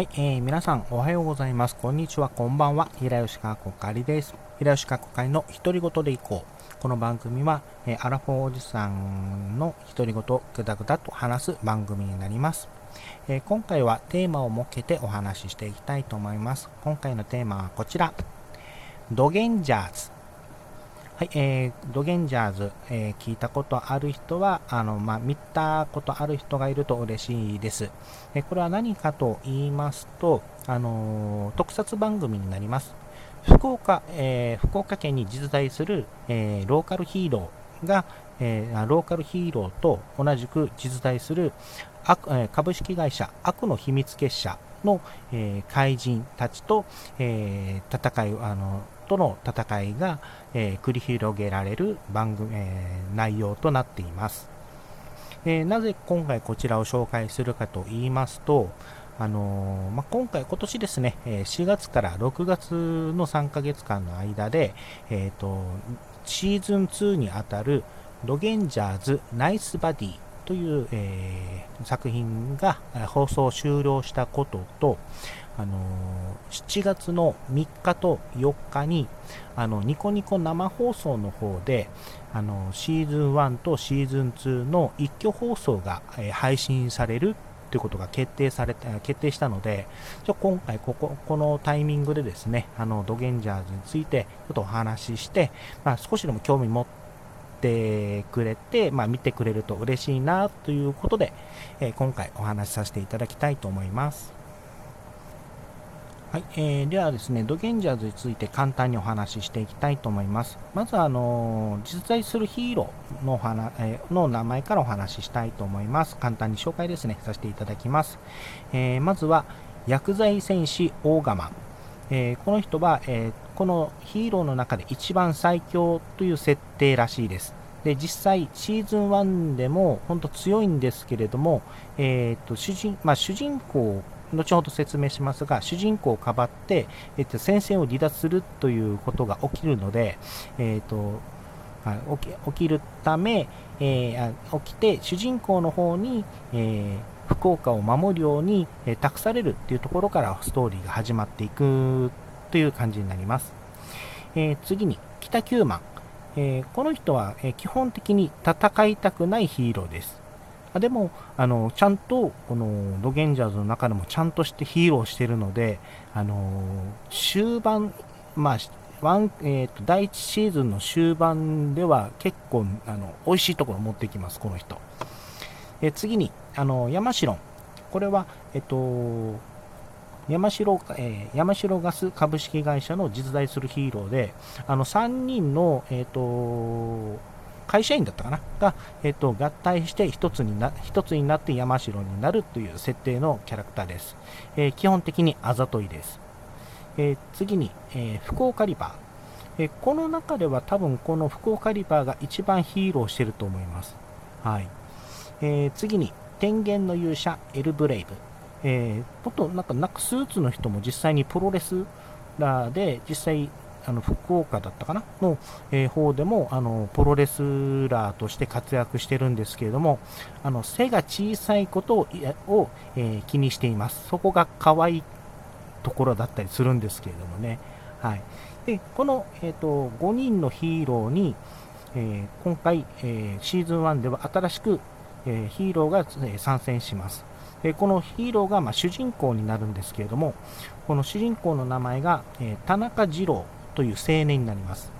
はい、えー、皆さんおはようございます。こんにちは、こんばんは。平吉川こかりです。平吉川こかりの独り言でいこう。この番組は、えー、アラフォーおじさんの独り言ぐだぐだと話す番組になります。えー、今回はテーマを設けてお話ししていきたいと思います。今回のテーマはこちら。ドゲンジャーズ。はい、えー、ドゲンジャーズ、えー、聞いたことある人は、あの、まあ、見たことある人がいると嬉しいです。え、これは何かと言いますと、あの、特撮番組になります。福岡、えー、福岡県に実在する、えー、ローカルヒーローが、えー、ローカルヒーローと同じく実在する株式会社悪の秘密結社の、え、怪人たちと、え、戦いあのとの戦いが、えー、繰り広げられる番組、えー、内容となっています、えー、なぜ今回こちらを紹介するかと言いますと、あのまあ、今回、今年ですね、4月から6月の3ヶ月間の間で、えーと、シーズン2にあたるロゲンジャーズナイスバディという、えー、作品が放送終了したことと、あの7月の3日と4日にあのニコニコ生放送の方であのシーズン1とシーズン2の一挙放送が、えー、配信されるということが決定されて決定したので、ちょ今回ここ、このタイミングでですね、あのドゲンジャーズについてちょっとお話しして、まあ、少しでも興味持っててくれて、まあ、見てくれると嬉しいなということで、えー、今回お話しさせていただきたいと思います。はい、えー、ではですね、ドゲンジャーズについて簡単にお話ししていきたいと思います。まず、あの実在するヒーローの話、えー、の名前からお話ししたいと思います。簡単に紹介ですね、させていただきます。えー、まずは、薬剤戦士オーガマン。えこの人は、えこのヒーローの中で一番最強という設定らしいです。で実際、シーズン1でも本当強いんですけれども、えーと主人まあ、主人公後ほど説明しますが、主人公をかばって、えっと、戦線を離脱するということが起きるので、えっと起き起きるため、えー、起きて主人公の方に、えー、福岡を守るように、えー、託されるっていうところからストーリーが始まっていくという感じになります。えー、次に北九万、えー、この人は、え基本的に戦いたくないヒーローです。あでも、あの、ちゃんと、この、ドゲンジャーズの中でもちゃんとしてヒーローしてるので、あの、終盤、まあ、ワン、えっ、ー、と、第1シーズンの終盤では結構、あの、美味しいところを持ってきます、この人。え次に、あの、山城。これは、えっ、と、山城、えー、山城ガス株式会社の実在するヒーローで、あの、3人の、えっ、と、会社員だったかな？が、えっと、合体して一つにな一つになって山城になるという設定のキャラクターです。えー、基本的にあざといです。えー、次に、えー、福岡リバー、えこの中では多分この福岡リバーが一番ヒーローしてると思います。はい。え次に、天元の勇者エルブレイブ。えー、もっとなんか、なんかスーツの人も実際にプロレスラーで実際あの福岡だったかな？の、えー、方でもあのプロレスラーとして活躍してるんですけれどもあの背が小さいことをを、えー、気にしています。そこが可愛いところだったりするんですけれどもね、はい、でこの、えーと、5人のヒーローに、えー、今回、えシーズン1では新しく、えヒーローが、え参戦します。でこのヒーローが、ま、主人公になるんですけれどもこの主人公の名前が、え田中二郎という青年になります。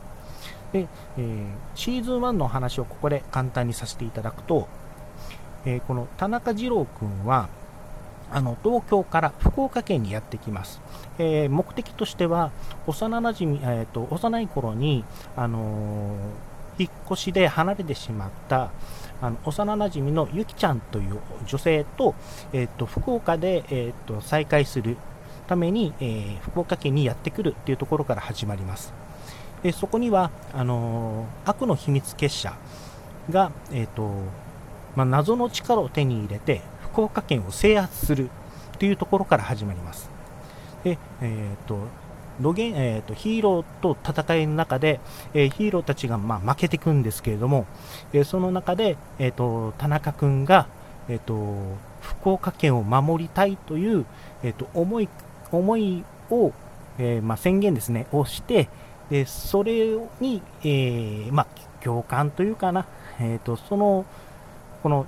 で、えー、シーズン1の話をここで簡単にさせていただくと、えー、この田中二郎君は、あの東京から福岡県にやってきます。えー、目的としては、幼なじみ、えーと、幼い頃に、あの、引っ越しで離れてしまったあの幼なじみのゆきちゃんという女性と,、えーと、福岡で、えーと再会するために、えー、福岡県にやってくるっていうところから始まります。でそこにはあのー、悪の秘密結社が、えーとまあ、謎の力を手に入れて福岡県を制圧するというところから始まります。でえーとロゲンえーと、ヒーローと戦いの中で、えー、ヒーローたちが、まあ、負けていくんですけれども、えー、その中で、えーと、田中君が、えーと福岡県を守りたいという、えーと、思い思いを、えー、まあ、宣言ですね、をして、でそれに、えー、まあ、共感というかな、えーと、そのこの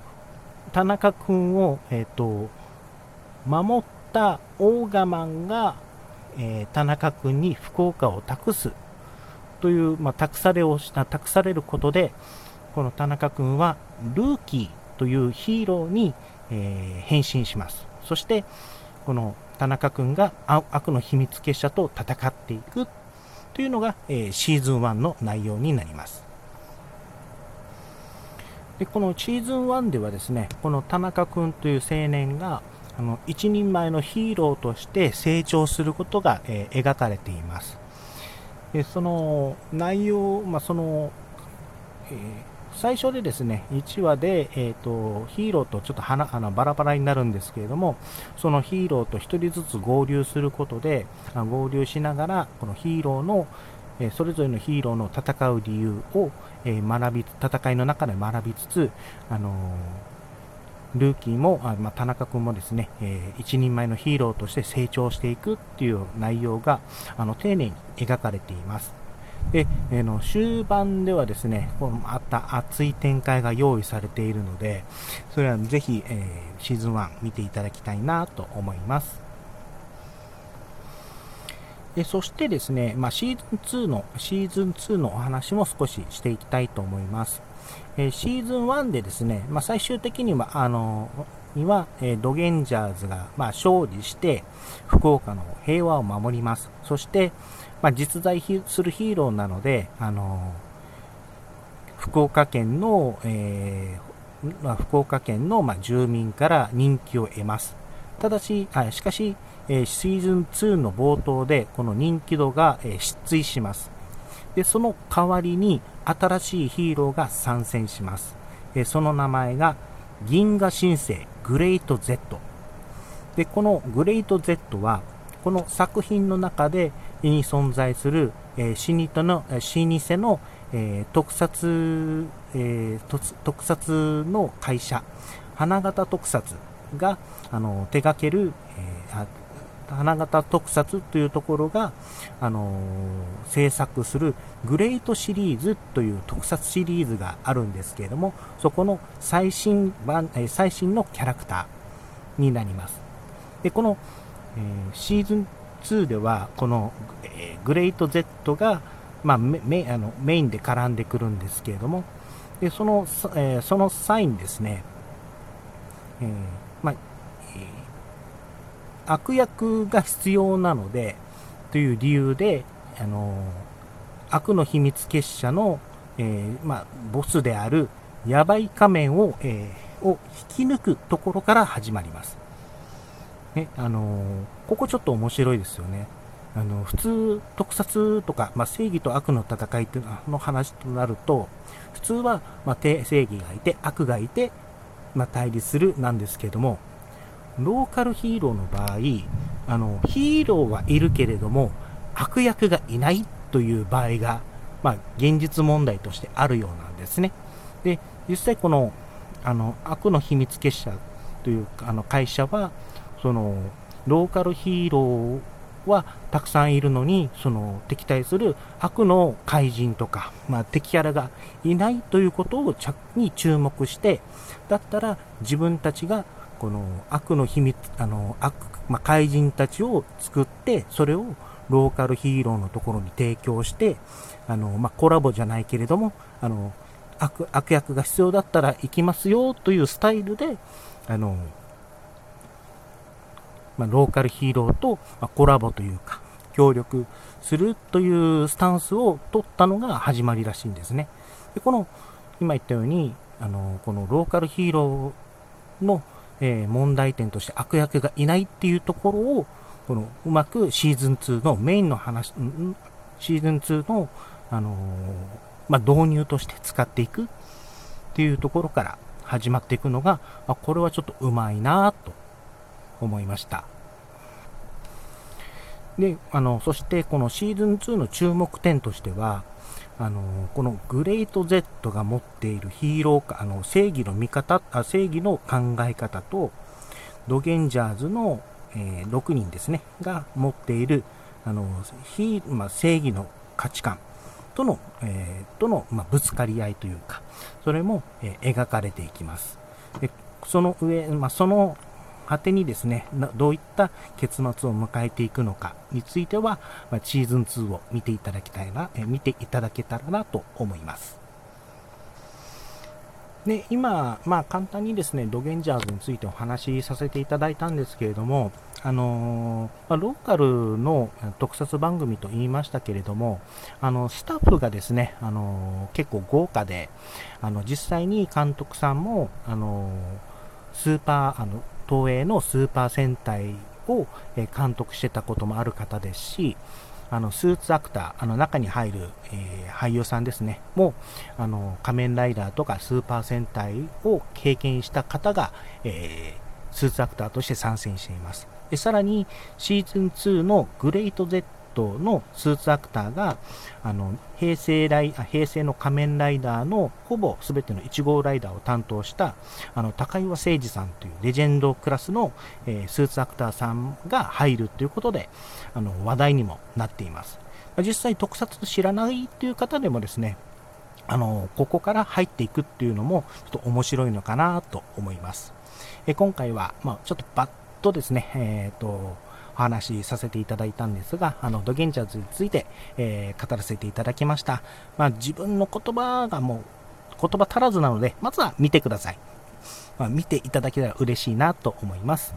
田中君を、えーと、守ったオーガマンが、えー、田中君に福岡を託すという、まあ、託されをした託されることでこの田中君はルーキーというヒーローに、えー、変身します。そしてこの田中君が悪の秘密結社と戦っていくというのが、えー、シーズン1の内容になります。でこのシーズン1ではですねこの田中君という青年があの一人前のヒーローとして成長することが、えー、描かれています。でその内容、まあ、その、えー、最初でですね1話で、えーと、ヒーローとちょっとはあのバラバラになるんですけれどもそのヒーローと1人ずつ合流することで合流しながらこのヒーローの、えそれぞれのヒーローの戦う理由を、え学び戦いの中で学びつつ、あのルーキーも、あまあ、田中君もですね、えー、一人前のヒーローとして成長していくっていう内容があの丁寧に描かれています。で、えー、の終盤ではですね、このまた熱い展開が用意されているので、それはぜひ、えー、シーズン1見ていただきたいなと思います。でそしてですね、まあ、シーズン2の、シーズン2のお話も少ししていきたいと思います。え、シーズン1でですね、まあ、最終的には、あのには、えー、ドゲンジャーズが、まあ、勝利して、福岡の平和を守ります。そして、まあ、実在するヒーローなので、あの福岡県の、えー、まあ、福岡県の、まあ、住民から人気を得ます。ただし、あしかし、えー、シーズン2の冒頭でこの人気度が、えー、失墜します。で、その代わりに新しいヒーローが参戦します。えその名前が銀河新星グレイト Z。で、このグレイト Z は、この作品の中でに存在する、えー、死にとの、老舗の、えー、特撮、えー、特撮の会社、花形特撮があの手掛ける、えー、花形特撮というところが、あのー、制作するグレートシリーズという特撮シリーズがあるんですけれども、そこの最新版、え最新のキャラクターになります。で、この、えー、シーズン2では、この、えー、グレート Z が、まあ、メあのメインで絡んでくるんですけれども、でその、えー、その際にですね、えーまあ、悪役が必要なので、という理由で、あの悪の秘密結社の、えー、まあ、ボスであるヤバい仮面を、えー、を引き抜くところから始まります。ね、あのここちょっと面白いですよね。あの普通、特撮とか、まあ、正義と悪の戦いっていうの話となると、普通は、まあ、正義がいて、悪がいて、まあ、対立するなんですけども、ローカルヒーローの場合、あの、ヒーローはいるけれども、悪役がいないという場合が、まあ、現実問題としてあるようなんですね。で、実際この、あの、悪の秘密結社というあの会社は、その、ローカルヒーローはたくさんいるのに、その敵対する悪の怪人とか、まあ、敵キャラがいないということを着に注目して、だったら自分たちがこの悪の秘密、あの、悪、まあ、怪人たちを作って、それをローカルヒーローのところに提供して、あの、まあ、コラボじゃないけれども、あの、悪、悪役が必要だったら行きますよというスタイルで、あの、まあ、ローカルヒーローと、まコラボというか、協力するというスタンスを取ったのが始まりらしいんですね。でこの、今言ったように、あの、このローカルヒーローのえー、問題点として悪役がいないっていうところを、このうまくシーズン2のメインの話、シーズン2の、あのー、まあ、導入として使っていくっていうところから始まっていくのが、あこれはちょっとうまいなと思いました。で、あの、そしてこのシーズン2の注目点としては、あのこのグレート Z が持っているヒーローか、あの正義の見方あ、正義の考え方と、ドゲンジャーズの、えー、6人ですね、が持っている、あの、非、まあ、正義の価値観との、えー、との、まあ、ぶつかり合いというか、それも、えー、描かれていきます。でその上、まあ、その果てにですね、どういった結末を迎えていくのかについては、ま、シーズン2を見ていただきたいな、え見ていただけたらなと思います。で、今、まあ簡単にですね、ドゲンジャーズについてお話しさせていただいたんですけれども、あの、まあ、ローカルの特撮番組と言いましたけれども、あの、スタッフがですね、あの、結構豪華で、あの、実際に監督さんも、あの、スーパー、あの、東映のスーパー戦隊を監督してたこともある方ですし、あのスーツアクター、あの中に入る、えー、俳優さんですね、もあの仮面ライダーとかスーパー戦隊を経験した方が、えー、スーツアクターとして参戦しています。でさらにシーズン2のグレート Z トのスーツアクターが、あの、平成ライ、平成の仮面ライダーのほぼ全ての1号ライダーを担当した、あの、高岩誠二さんというレジェンドクラスの、えー、スーツアクターさんが入るということで、あの、話題にもなっています。実際特撮知らないっていう方でもですね、あの、ここから入っていくっていうのも、ちょっと面白いのかなと思います。え今回は、まあ、ちょっとバッとですね、えっ、ー、と、お話しさせていただいたんですが、あの、ドゲンチャーズについて、えー、語らせていただきました。まあ、自分の言葉がもう、言葉足らずなので、まずは見てください。まあ、見ていただけたら嬉しいなと思います。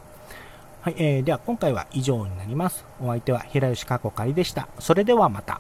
はい、えー、では今回は以上になります。お相手は平吉かこかりでした。それではまた。